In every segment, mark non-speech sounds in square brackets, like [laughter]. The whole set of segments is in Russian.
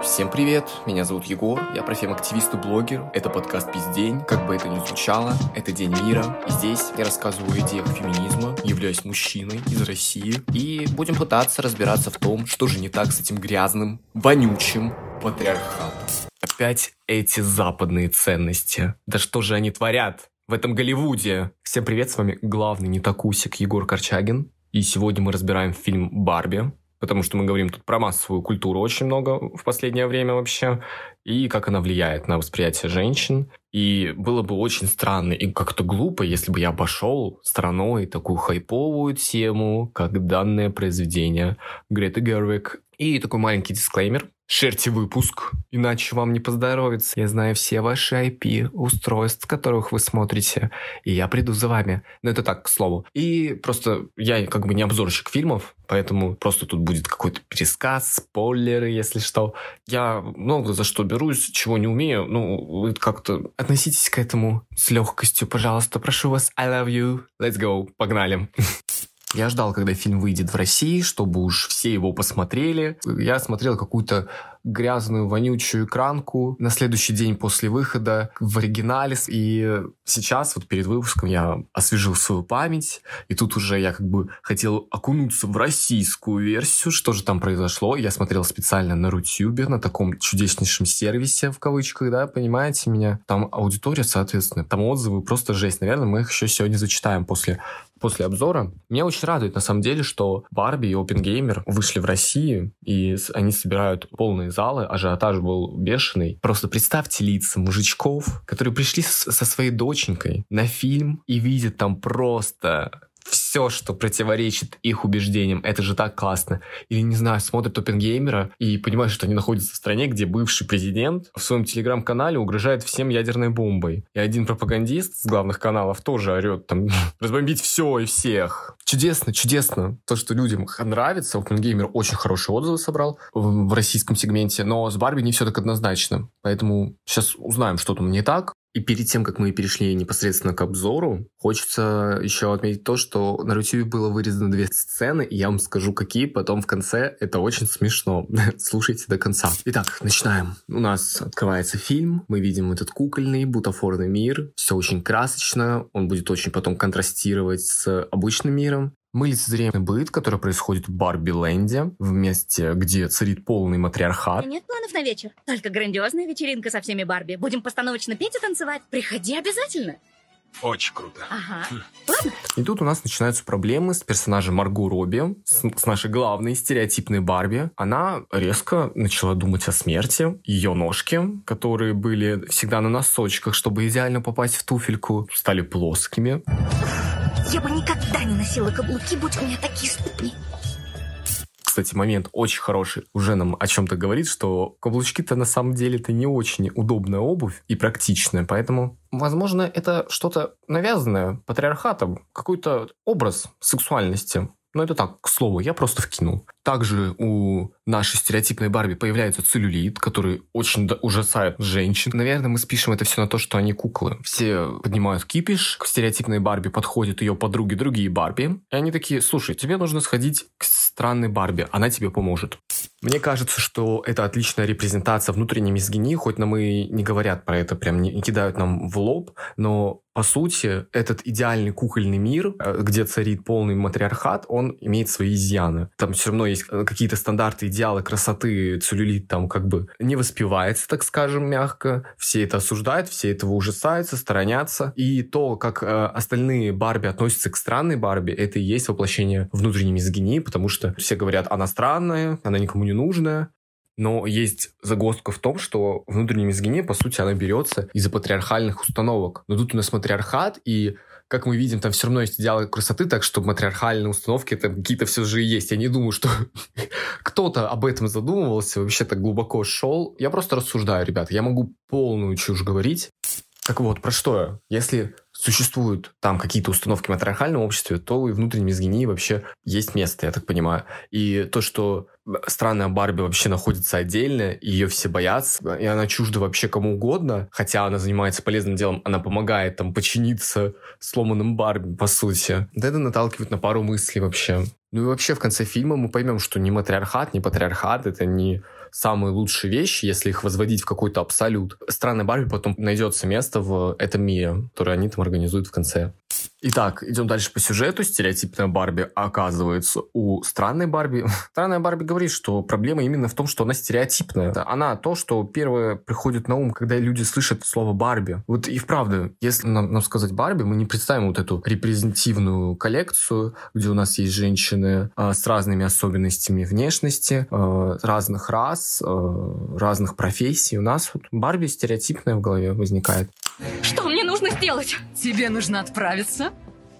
Всем привет, меня зовут Егор, я профем-активист и блогер. Это подкаст «Пиздень», как бы это ни звучало, это День мира. И здесь я рассказываю о идеях феминизма, являюсь мужчиной из России. И будем пытаться разбираться в том, что же не так с этим грязным, вонючим патриархатом. Опять эти западные ценности. Да что же они творят в этом Голливуде? Всем привет, с вами главный нетакусик Егор Корчагин. И сегодня мы разбираем фильм «Барби», потому что мы говорим тут про массовую культуру очень много в последнее время вообще, и как она влияет на восприятие женщин. И было бы очень странно и как-то глупо, если бы я обошел стороной такую хайповую тему, как данное произведение Греты Гервик. И такой маленький дисклеймер. Шерьте выпуск, иначе вам не поздоровится. Я знаю все ваши IP, устройств, которых вы смотрите, и я приду за вами. Но это так, к слову. И просто я как бы не обзорщик фильмов, поэтому просто тут будет какой-то пересказ, спойлеры, если что. Я много за что берусь, чего не умею. Ну, как-то относитесь к этому с легкостью, пожалуйста. Прошу вас, I love you. Let's go. Погнали. [laughs] Я ждал, когда фильм выйдет в России, чтобы уж все его посмотрели. Я смотрел какую-то грязную, вонючую экранку на следующий день после выхода в оригинале. И сейчас, вот перед выпуском, я освежил свою память, и тут уже я как бы хотел окунуться в российскую версию, что же там произошло. Я смотрел специально на Рутюбе, на таком чудеснейшем сервисе, в кавычках, да, понимаете меня? Там аудитория, соответственно, там отзывы просто жесть. Наверное, мы их еще сегодня зачитаем после после обзора. Меня очень радует, на самом деле, что Барби и Опенгеймер вышли в России, и они собирают полные залы, ажиотаж был бешеный. Просто представьте лица мужичков, которые пришли со своей доченькой на фильм и видят там просто все, что противоречит их убеждениям. Это же так классно. Или, не знаю, смотрят Опенгеймера и понимают, что они находятся в стране, где бывший президент в своем телеграм-канале угрожает всем ядерной бомбой. И один пропагандист с главных каналов тоже орет там [laughs] разбомбить все и всех. Чудесно, чудесно. То, что людям нравится. Опенгеймер очень хорошие отзывы собрал в российском сегменте, но с Барби не все так однозначно. Поэтому сейчас узнаем, что там не так. И перед тем, как мы перешли непосредственно к обзору, хочется еще отметить то, что на YouTube было вырезано две сцены, и я вам скажу, какие потом в конце. Это очень смешно. [laughs] Слушайте до конца. Итак, начинаем. У нас открывается фильм, мы видим этот кукольный, бутафорный мир. Все очень красочно, он будет очень потом контрастировать с обычным миром. Мы лицезреем быт, который происходит в Барби-ленде, в месте, где царит полный матриархат. Нет планов на вечер. Только грандиозная вечеринка со всеми Барби. Будем постановочно петь и танцевать. Приходи обязательно. Очень круто. Ага. Ладно. И тут у нас начинаются проблемы с персонажем Марго Робби, с, с нашей главной стереотипной Барби. Она резко начала думать о смерти. Ее ножки, которые были всегда на носочках, чтобы идеально попасть в туфельку, стали плоскими. Я бы никогда не носила каблуки, будь у меня такие ступни. Кстати, момент очень хороший. Уже нам о чем-то говорит, что каблучки-то на самом деле это не очень удобная обувь и практичная, поэтому, возможно, это что-то навязанное патриархатом, какой-то образ сексуальности. Но это так, к слову, я просто вкинул. Также у нашей стереотипной Барби появляется целлюлит, который очень ужасает женщин. Наверное, мы спишем это все на то, что они куклы. Все поднимают кипиш, к стереотипной Барби подходят ее подруги, другие Барби. И они такие, слушай, тебе нужно сходить к странной Барби, она тебе поможет. Мне кажется, что это отличная репрезентация внутренней мизгинии, хоть нам и не говорят про это, прям не, не кидают нам в лоб, но по сути, этот идеальный кукольный мир, э, где царит полный матриархат, он имеет свои изъяны. Там все равно есть э, какие-то стандарты, идеалы красоты, целлюлит там как бы не воспевается, так скажем, мягко. Все это осуждают, все этого ужасаются, сторонятся. И то, как э, остальные Барби относятся к странной Барби, это и есть воплощение внутренней мизогинии, потому что все говорят, она странная, она никому не нужная. Но есть загвоздка в том, что внутренняя мизогиния, по сути, она берется из-за патриархальных установок. Но тут у нас матриархат, и как мы видим, там все равно есть идеалы красоты, так что матриархальные установки это какие-то все же есть. Я не думаю, что [laughs] кто-то об этом задумывался, вообще так глубоко шел. Я просто рассуждаю, ребята. Я могу полную чушь говорить. Так вот, про что я? Если существуют там какие-то установки в матриархальном обществе, то и внутренней мизгинии вообще есть место, я так понимаю. И то, что странная Барби вообще находится отдельно, ее все боятся, и она чужда вообще кому угодно, хотя она занимается полезным делом, она помогает там починиться сломанным Барби, по сути. Да это наталкивает на пару мыслей вообще. Ну и вообще в конце фильма мы поймем, что ни матриархат, ни патриархат, это не самые лучшие вещи, если их возводить в какой-то абсолют. Странной Барби потом найдется место в этом мире, которое они там организуют в конце. Итак, идем дальше по сюжету. Стереотипная Барби оказывается у странной Барби. [laughs] Странная Барби говорит, что проблема именно в том, что она стереотипная. Она то, что первое приходит на ум, когда люди слышат слово Барби. Вот и вправду, если нам, нам сказать Барби, мы не представим вот эту репрезентативную коллекцию, где у нас есть женщины э, с разными особенностями внешности, э, разных рас, э, разных профессий. У нас вот Барби стереотипная в голове возникает. Что мне сделать? Тебе нужно отправиться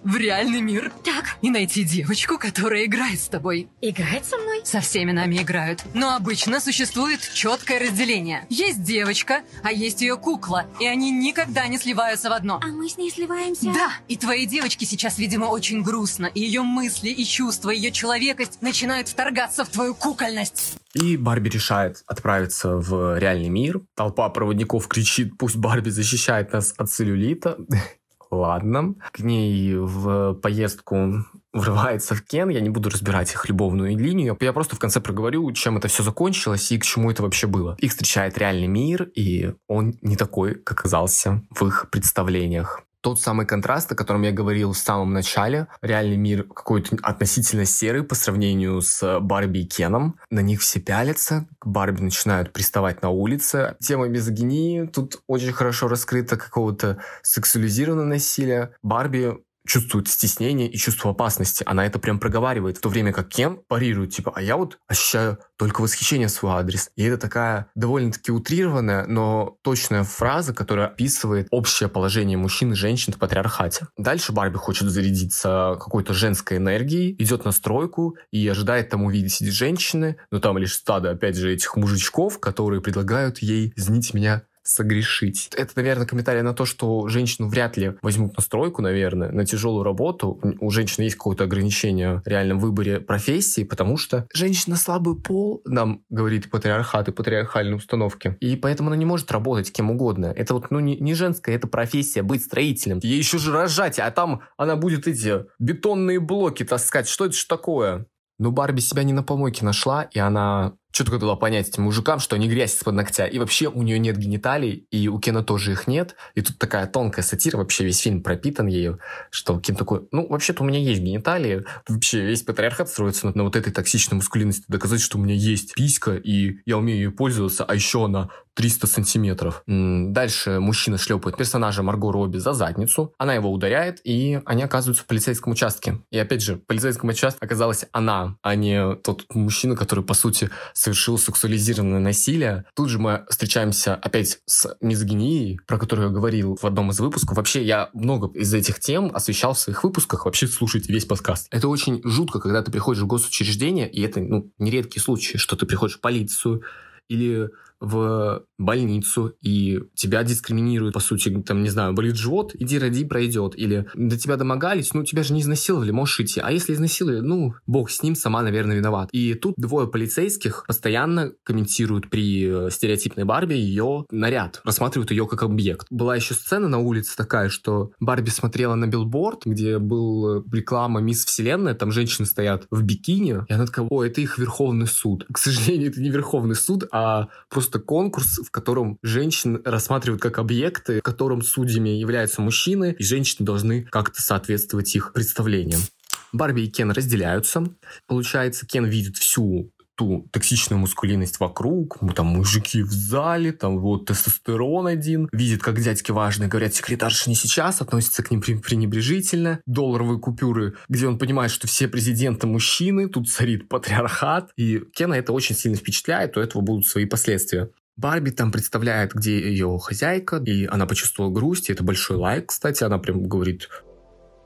в реальный мир Так, и найти девочку, которая играет с тобой. играет со мной? Со всеми нами играют. Но обычно существует четкое разделение. Есть девочка, а есть ее кукла, и они никогда не сливаются в одно. А мы с ней сливаемся? Да, и твоей девочке сейчас, видимо, очень грустно, и ее мысли и чувства, ее человекость начинают вторгаться в твою кукольность. И Барби решает отправиться в реальный мир. Толпа проводников кричит, пусть Барби защищает нас от целлюлита. Ладно. К ней в поездку врывается в Кен. Я не буду разбирать их любовную линию. Я просто в конце проговорю, чем это все закончилось и к чему это вообще было. Их встречает реальный мир, и он не такой, как казался в их представлениях тот самый контраст, о котором я говорил в самом начале. Реальный мир какой-то относительно серый по сравнению с Барби и Кеном. На них все пялятся, к Барби начинают приставать на улице. Тема мизогинии тут очень хорошо раскрыта, какого-то сексуализированного насилия. Барби чувствует стеснение и чувство опасности. Она это прям проговаривает, в то время как Кен парирует, типа, а я вот ощущаю только восхищение в свой адрес. И это такая довольно-таки утрированная, но точная фраза, которая описывает общее положение мужчин и женщин в патриархате. Дальше Барби хочет зарядиться какой-то женской энергией, идет на стройку и ожидает там увидеть женщины, но там лишь стадо, опять же, этих мужичков, которые предлагают ей, извините меня, согрешить. Это, наверное, комментарий на то, что женщину вряд ли возьмут на стройку, наверное, на тяжелую работу. У женщины есть какое-то ограничение в реальном выборе профессии, потому что женщина слабый пол, нам говорит патриархат и патриархальные установки, и поэтому она не может работать кем угодно. Это вот, ну, не, не женская, это профессия, быть строителем. Ей еще же рожать, а там она будет эти бетонные блоки таскать. Что это ж такое? Но Барби себя не на помойке нашла, и она четко дала понять этим мужикам, что они грязь из-под ногтя. И вообще у нее нет гениталий, и у Кена тоже их нет. И тут такая тонкая сатира, вообще весь фильм пропитан ею, что Кен такой, ну, вообще-то у меня есть гениталии. Вообще весь патриархат строится на, на вот этой токсичной мускулинности. Доказать, что у меня есть писька, и я умею ее пользоваться, а еще она 300 сантиметров. Дальше мужчина шлепает персонажа Марго Робби за задницу. Она его ударяет, и они оказываются в полицейском участке. И опять же, в полицейском участке оказалась она, а не тот мужчина, который, по сути, совершил сексуализированное насилие. Тут же мы встречаемся опять с мизогинией, про которую я говорил в одном из выпусков. Вообще, я много из этих тем освещал в своих выпусках. Вообще, слушайте весь подкаст. Это очень жутко, когда ты приходишь в госучреждение, и это, ну, нередкий случай, что ты приходишь в полицию, или в больницу, и тебя дискриминируют, по сути, там, не знаю, болит живот, иди роди, пройдет. Или до тебя домогались, ну, тебя же не изнасиловали, можешь идти. А если изнасиловали, ну, бог с ним, сама, наверное, виноват. И тут двое полицейских постоянно комментируют при э, стереотипной Барби ее наряд, рассматривают ее как объект. Была еще сцена на улице такая, что Барби смотрела на билборд, где был э, реклама Мисс Вселенная, там женщины стоят в бикини, и она такая, о, это их Верховный суд. К сожалению, это не Верховный суд, а просто конкурс, в котором женщин рассматривают как объекты, в котором судьями являются мужчины, и женщины должны как-то соответствовать их представлениям. Барби и Кен разделяются. Получается, Кен видит всю ту токсичную мускулинность вокруг, там мужики в зале, там вот тестостерон один, видит, как дядьки важные говорят, секретарша не сейчас, относится к ним пренебрежительно, долларовые купюры, где он понимает, что все президенты мужчины, тут царит патриархат, и Кена это очень сильно впечатляет, у этого будут свои последствия. Барби там представляет, где ее хозяйка, и она почувствовала грусть, и это большой лайк, кстати, она прям говорит...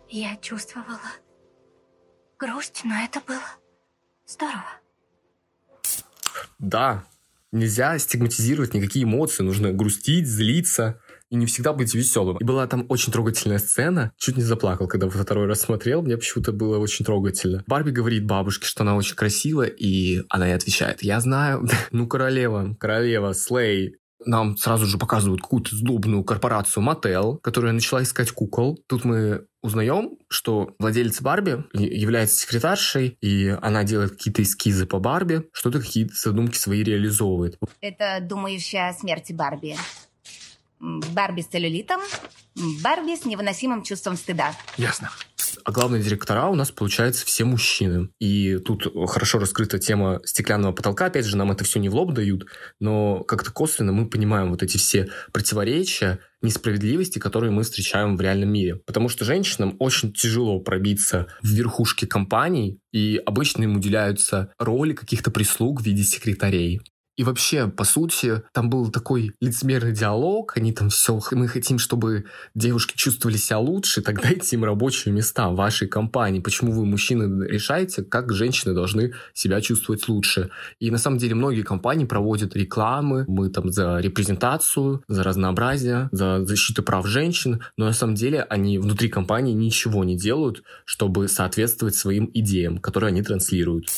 Я чувствовала грусть, но это было здорово. Да, нельзя стигматизировать никакие эмоции, нужно грустить, злиться и не всегда быть веселым. И была там очень трогательная сцена. Чуть не заплакал, когда второй раз смотрел. Мне почему-то было очень трогательно. Барби говорит бабушке, что она очень красивая, и она ей отвечает, я знаю, [laughs] ну королева, королева, слей. Нам сразу же показывают какую-то сдобную корпорацию Мотел, которая начала искать кукол. Тут мы узнаем, что владелец Барби является секретаршей, и она делает какие-то эскизы по Барби, что-то какие-то задумки свои реализовывает. Это думающая о смерти Барби. Барби с целлюлитом, Барби с невыносимым чувством стыда. Ясно. А главные директора у нас, получается, все мужчины. И тут хорошо раскрыта тема стеклянного потолка. Опять же, нам это все не в лоб дают, но как-то косвенно мы понимаем вот эти все противоречия, несправедливости, которые мы встречаем в реальном мире. Потому что женщинам очень тяжело пробиться в верхушке компаний, и обычно им уделяются роли каких-то прислуг в виде секретарей. И вообще, по сути, там был такой лицемерный диалог, они там все, мы хотим, чтобы девушки чувствовали себя лучше, так дайте им рабочие места в вашей компании. Почему вы, мужчины, решаете, как женщины должны себя чувствовать лучше? И на самом деле многие компании проводят рекламы, мы там за репрезентацию, за разнообразие, за защиту прав женщин, но на самом деле они внутри компании ничего не делают, чтобы соответствовать своим идеям, которые они транслируют.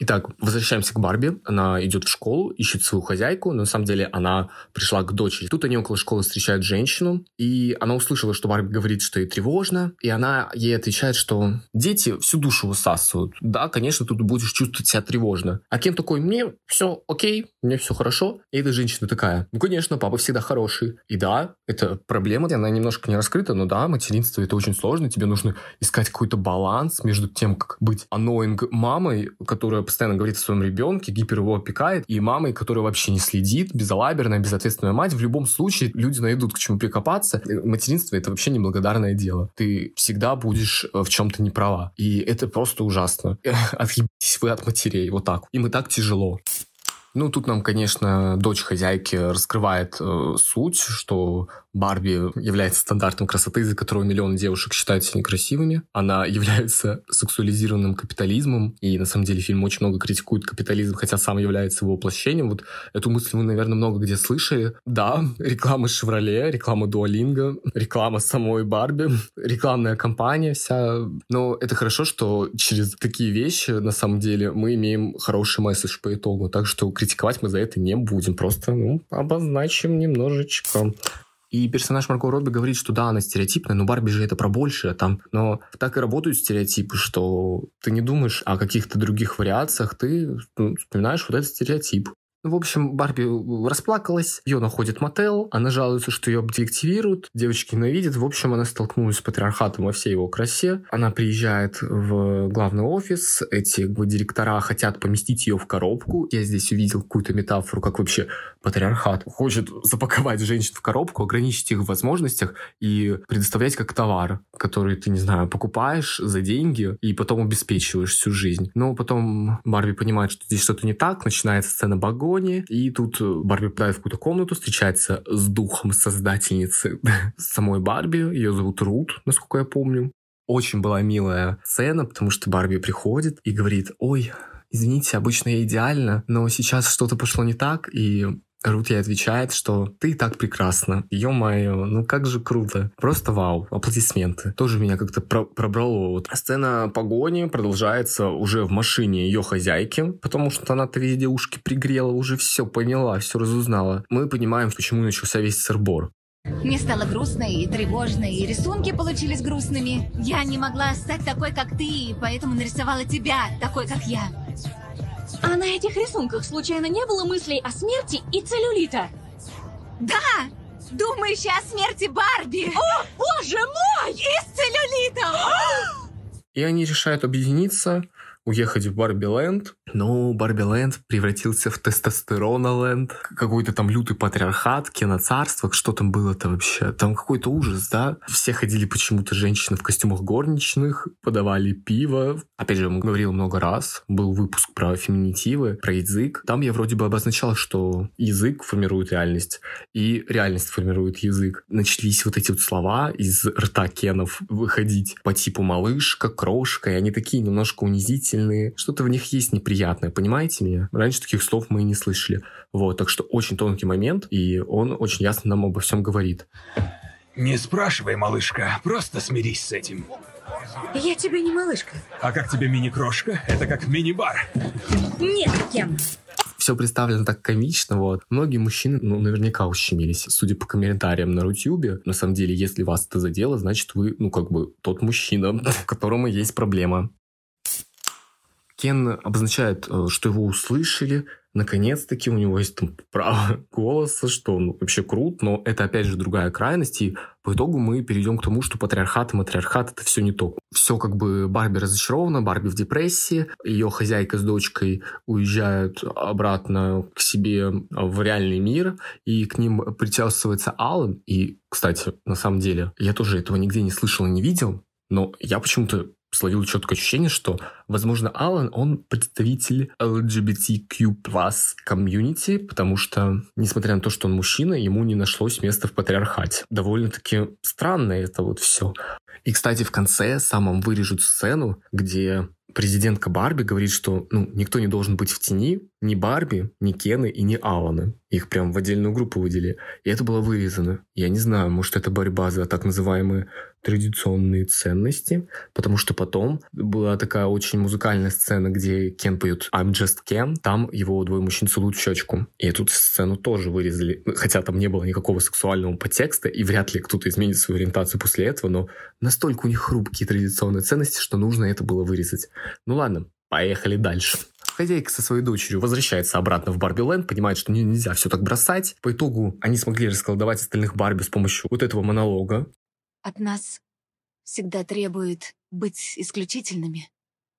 Итак, возвращаемся к Барби. Она идет в школу, ищет свою хозяйку, но на самом деле она пришла к дочери. Тут они около школы встречают женщину, и она услышала, что Барби говорит, что ей тревожно, и она ей отвечает, что дети всю душу высасывают. Да, конечно, тут будешь чувствовать себя тревожно. А Кен такой, мне все окей, мне все хорошо. И эта женщина такая, ну, конечно, папа всегда хороший. И да, это проблема, она немножко не раскрыта, но да, материнство это очень сложно, тебе нужно искать какой-то баланс между тем, как быть annoying мамой, которая постоянно говорит о своем ребенке, гипер его опекает, и мамой, которая вообще не следит, безалаберная, безответственная мать, в любом случае люди найдут к чему прикопаться. Материнство — это вообще неблагодарное дело. Ты всегда будешь э, в чем-то не права. И это просто ужасно. [laughs] Отъебитесь вы от матерей, вот так. Им и так тяжело. Ну, тут нам, конечно, дочь хозяйки раскрывает э, суть, что Барби является стандартом красоты, из-за которого миллионы девушек считают себя некрасивыми. Она [laughs] является сексуализированным капитализмом, и на самом деле фильм очень много критикует капитализм, хотя сам является его воплощением. Вот эту мысль мы, наверное, много где слышали. Да, реклама Шевроле, реклама Дуалинга, реклама самой Барби, [laughs] рекламная кампания вся. Но это хорошо, что через такие вещи, на самом деле, мы имеем хороший месседж по итогу. Так что критиковать мы за это не будем. Просто ну, обозначим немножечко. И персонаж Марко Робби говорит, что да, она стереотипная, но Барби же это про большее там. Но так и работают стереотипы, что ты не думаешь о каких-то других вариациях, ты ну, вспоминаешь вот этот стереотип. В общем, Барби расплакалась, ее находит мотел, она жалуется, что ее обдирективируют, девочки ненавидят. В общем, она столкнулась с патриархатом во всей его красе. Она приезжает в главный офис, эти директора хотят поместить ее в коробку. Я здесь увидел какую-то метафору, как вообще патриархат хочет запаковать женщин в коробку, ограничить их в возможностях и предоставлять как товар, который ты, не знаю, покупаешь за деньги и потом обеспечиваешь всю жизнь. Но потом Барби понимает, что здесь что-то не так, начинается сцена богов, салоне, и тут э, Барби попадает в какую-то комнату, встречается с духом создательницы [laughs] самой Барби, ее зовут Рут, насколько я помню. Очень была милая сцена, потому что Барби приходит и говорит, ой, извините, обычно я идеально, но сейчас что-то пошло не так, и Рут ей отвечает, что ты и так прекрасна. Ё-моё, ну как же круто. Просто вау, аплодисменты. Тоже меня как-то про пробрало. Вот. Сцена погони продолжается уже в машине ее хозяйки, потому что она-то везде ушки пригрела, уже все поняла, все разузнала. Мы понимаем, почему начался весь сырбор. Мне стало грустно и тревожно, и рисунки получились грустными. Я не могла стать такой, как ты, поэтому нарисовала тебя, такой, как я. А на этих рисунках случайно не было мыслей о смерти и целлюлита? Да! Думающая о смерти Барби! О, боже мой! Из целлюлита! [gasps] И они решают объединиться, уехать в Барби-ленд, но Барби-ленд превратился в тестостерона-ленд, какой-то там лютый патриархат, киноцарство, что там было-то вообще? Там какой-то ужас, да? Все ходили почему-то женщины в костюмах горничных, подавали пиво. Опять же, я говорил много раз, был выпуск про феминитивы, про язык. Там я вроде бы обозначал, что язык формирует реальность, и реальность формирует язык. Начались вот эти вот слова из рта Кенов выходить по типу малышка, крошка, и они такие немножко унизительные, что-то в них есть неприятное, понимаете меня? Раньше таких слов мы и не слышали. Вот, так что очень тонкий момент, и он очень ясно нам обо всем говорит. Не спрашивай, малышка, просто смирись с этим. Я тебе не малышка. А как тебе мини-крошка? Это как мини-бар. Нет, Кен. все представлено так комично, вот. Многие мужчины, ну, наверняка ущемились, судя по комментариям на Рутюбе. На самом деле, если вас это задело, значит, вы, ну, как бы, тот мужчина, [laughs] у которому есть проблема. Кен обозначает, э, что его услышали, наконец-таки у него есть там [laughs] право голоса, что он вообще крут, но это опять же другая крайность, и по итогу мы перейдем к тому, что патриархат и матриархат это все не то. Все как бы Барби разочарована, Барби в депрессии, ее хозяйка с дочкой уезжают обратно к себе в реальный мир, и к ним притесывается Аллан, и, кстати, на самом деле, я тоже этого нигде не слышал и не видел, но я почему-то словил четкое ощущение, что, возможно, Алан, он представитель LGBTQ+, комьюнити, потому что, несмотря на то, что он мужчина, ему не нашлось места в патриархате. Довольно-таки странно это вот все. И, кстати, в конце самом вырежут сцену, где президентка Барби говорит, что ну, никто не должен быть в тени, ни Барби, ни Кены и ни Алана. Их прям в отдельную группу выделили. И это было вырезано. Я не знаю, может, это борьба за так называемые традиционные ценности, потому что потом была такая очень музыкальная сцена, где Кен поет I'm just Ken, там его двое мужчин целуют в щечку. И эту сцену тоже вырезали, хотя там не было никакого сексуального подтекста, и вряд ли кто-то изменит свою ориентацию после этого, но настолько у них хрупкие традиционные ценности, что нужно это было вырезать. Ну ладно, поехали дальше. Хозяйка со своей дочерью возвращается обратно в Барби Лэнд, понимает, что нельзя все так бросать. По итогу они смогли расколдовать остальных Барби с помощью вот этого монолога. От нас всегда требует быть исключительными.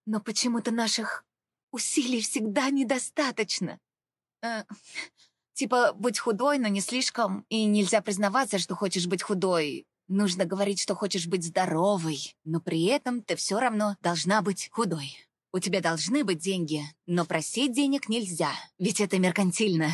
Но почему-то наших усилий всегда недостаточно. Э, типа, будь худой, но не слишком, и нельзя признаваться, что хочешь быть худой. Нужно говорить, что хочешь быть здоровой, но при этом ты все равно должна быть худой. У тебя должны быть деньги, но просить денег нельзя, ведь это меркантильно.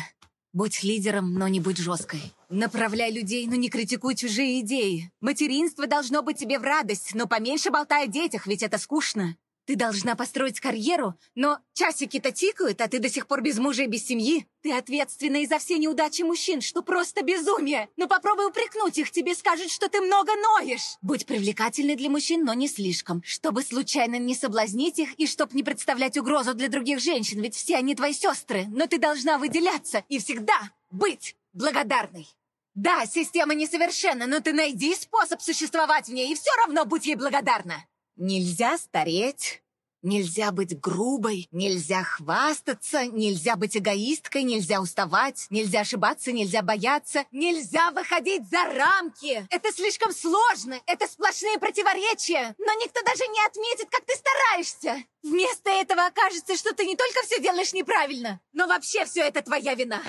Будь лидером, но не будь жесткой. Направляй людей, но не критикуй чужие идеи. Материнство должно быть тебе в радость, но поменьше болтай о детях, ведь это скучно. Ты должна построить карьеру, но часики-то тикают, а ты до сих пор без мужа и без семьи. Ты ответственна и за все неудачи мужчин, что просто безумие. Но попробуй упрекнуть их, тебе скажут, что ты много ноешь. Будь привлекательной для мужчин, но не слишком, чтобы случайно не соблазнить их и чтоб не представлять угрозу для других женщин, ведь все они твои сестры. Но ты должна выделяться и всегда быть благодарной. Да, система несовершенна, но ты найди способ существовать в ней и все равно будь ей благодарна. Нельзя стареть, нельзя быть грубой, нельзя хвастаться, нельзя быть эгоисткой, нельзя уставать, нельзя ошибаться, нельзя бояться, нельзя выходить за рамки. Это слишком сложно, это сплошные противоречия, но никто даже не отметит, как ты стараешься. Вместо этого окажется, что ты не только все делаешь неправильно, но вообще все это твоя вина.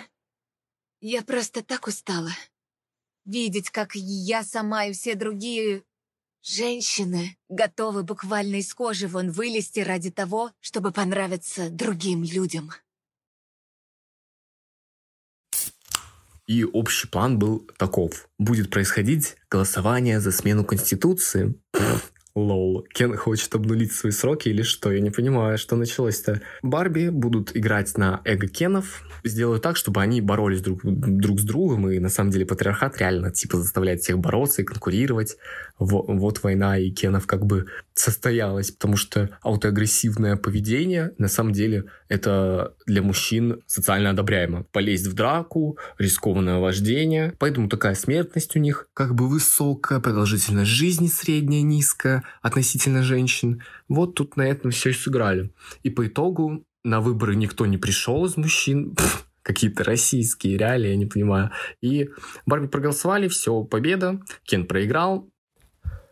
Я просто так устала. Видеть, как я сама и все другие Женщины готовы буквально из кожи вон вылезти ради того, чтобы понравиться другим людям. И общий план был таков. Будет происходить голосование за смену Конституции. Лол. Кен хочет обнулить свои сроки или что? Я не понимаю, что началось-то. Барби будут играть на эго Кенов. Сделают так, чтобы они боролись друг, друг с другом. И на самом деле патриархат реально типа заставляет всех бороться и конкурировать. Во, вот война и Кенов как бы состоялась. Потому что аутоагрессивное поведение на самом деле это для мужчин социально одобряемо. Полезть в драку, рискованное вождение. Поэтому такая смертность у них как бы высокая, продолжительность жизни средняя, низкая относительно женщин. Вот тут на этом все и сыграли. И по итогу на выборы никто не пришел из мужчин. Какие-то российские реалии, я не понимаю. И Барби проголосовали, все, победа. Кен проиграл.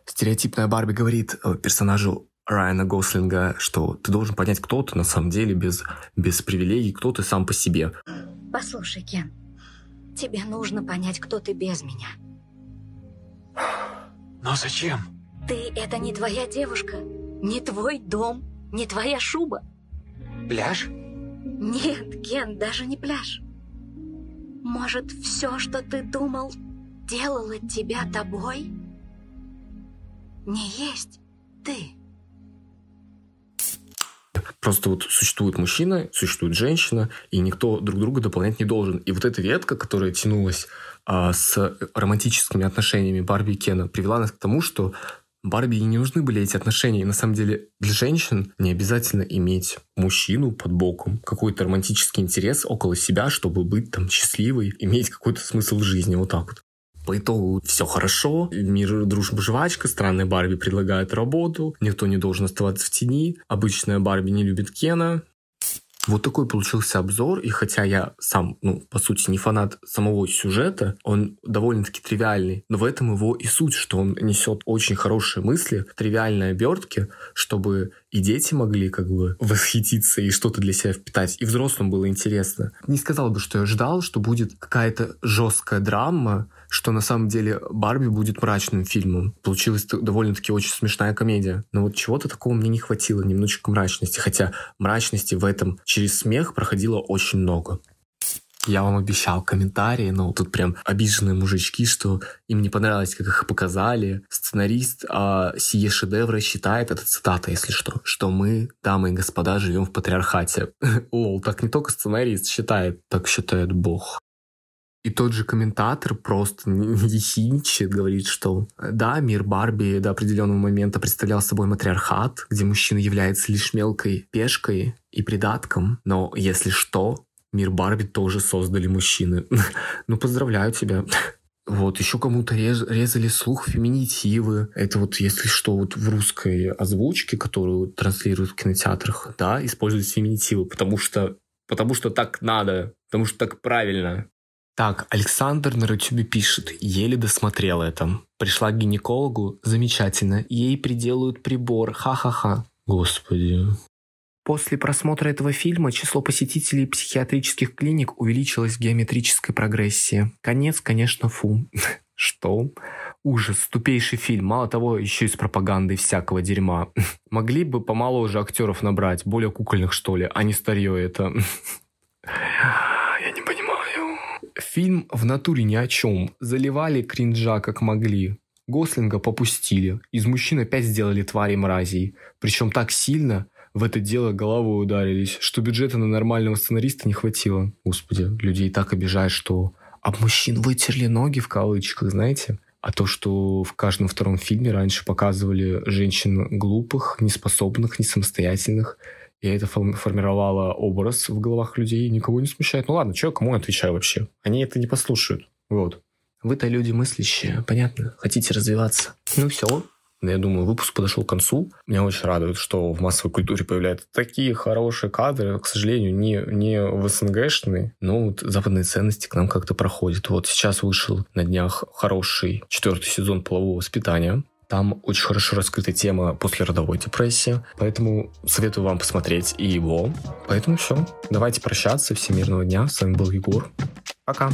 Стереотипная Барби говорит э, персонажу Райана Гослинга, что ты должен понять, кто ты на самом деле без, без привилегий, кто ты сам по себе. Послушай, Кен, тебе нужно понять, кто ты без меня. Но зачем? Ты — это не твоя девушка, не твой дом, не твоя шуба. Пляж? Нет, Кен, даже не пляж. Может, все, что ты думал, делало тебя тобой? Не есть ты. Просто вот существует мужчина, существует женщина, и никто друг друга дополнять не должен. И вот эта ветка, которая тянулась а, с романтическими отношениями Барби и Кена, привела нас к тому, что Барби не нужны были эти отношения. И на самом деле для женщин не обязательно иметь мужчину под боком, какой-то романтический интерес около себя, чтобы быть там счастливой, иметь какой-то смысл жизни. Вот так вот. По итогу все хорошо, мир, дружба, жвачка, странная Барби предлагает работу, никто не должен оставаться в тени, обычная Барби не любит Кена, вот такой получился обзор, и хотя я сам, ну, по сути, не фанат самого сюжета, он довольно-таки тривиальный, но в этом его и суть, что он несет очень хорошие мысли в тривиальной обертке, чтобы и дети могли как бы восхититься и что-то для себя впитать, и взрослым было интересно. Не сказал бы, что я ждал, что будет какая-то жесткая драма, что на самом деле Барби будет мрачным фильмом. Получилась довольно-таки очень смешная комедия. Но вот чего-то такого мне не хватило, немножечко мрачности. Хотя мрачности в этом через смех проходило очень много. Я вам обещал комментарии, но тут прям обиженные мужички, что им не понравилось, как их показали. Сценарист а, сие шедевры считает, это цитата, если что, что мы, дамы и господа, живем в патриархате. [laughs] Лол, так не только сценарист считает, так считает Бог. И тот же комментатор просто ехидничает, говорит, что да, мир Барби до определенного момента представлял собой матриархат, где мужчина является лишь мелкой пешкой и придатком, но если что, мир Барби тоже создали мужчины. [laughs] ну, поздравляю тебя. [laughs] Вот, еще кому-то рез, резали слух феминитивы. Это вот, если что, вот в русской озвучке, которую транслируют в кинотеатрах, да, используют феминитивы, потому что, потому что так надо, потому что так правильно. Так, Александр на Рутюбе пишет, еле досмотрел это. Пришла к гинекологу, замечательно, ей приделают прибор, ха-ха-ха. Господи. После просмотра этого фильма число посетителей психиатрических клиник увеличилось в геометрической прогрессии. Конец, конечно, фу. [laughs] Что? Ужас, тупейший фильм. Мало того, еще и с пропагандой всякого дерьма. [laughs] Могли бы помоложе актеров набрать, более кукольных, что ли, а не старье это. [laughs] Фильм в натуре ни о чем. Заливали кринжа как могли. Гослинга попустили. Из мужчин опять сделали твари мразей. Причем так сильно в это дело головой ударились, что бюджета на нормального сценариста не хватило. Господи, людей так обижают, что об мужчин вытерли ноги в кавычках, знаете? А то, что в каждом втором фильме раньше показывали женщин глупых, неспособных, несамостоятельных, и это формировало образ в головах людей, никого не смущает. Ну ладно, что, кому я отвечаю вообще? Они это не послушают. Вот. Вы-то люди мыслящие, понятно? Хотите развиваться. Ну все, я думаю, выпуск подошел к концу. Меня очень радует, что в массовой культуре появляются такие хорошие кадры. К сожалению, не, не в СНГшные, но вот западные ценности к нам как-то проходят. Вот сейчас вышел на днях хороший четвертый сезон полового воспитания. Там очень хорошо раскрыта тема послеродовой депрессии, поэтому советую вам посмотреть и его. Поэтому все, давайте прощаться. Всемирного дня. С вами был Егор. Пока.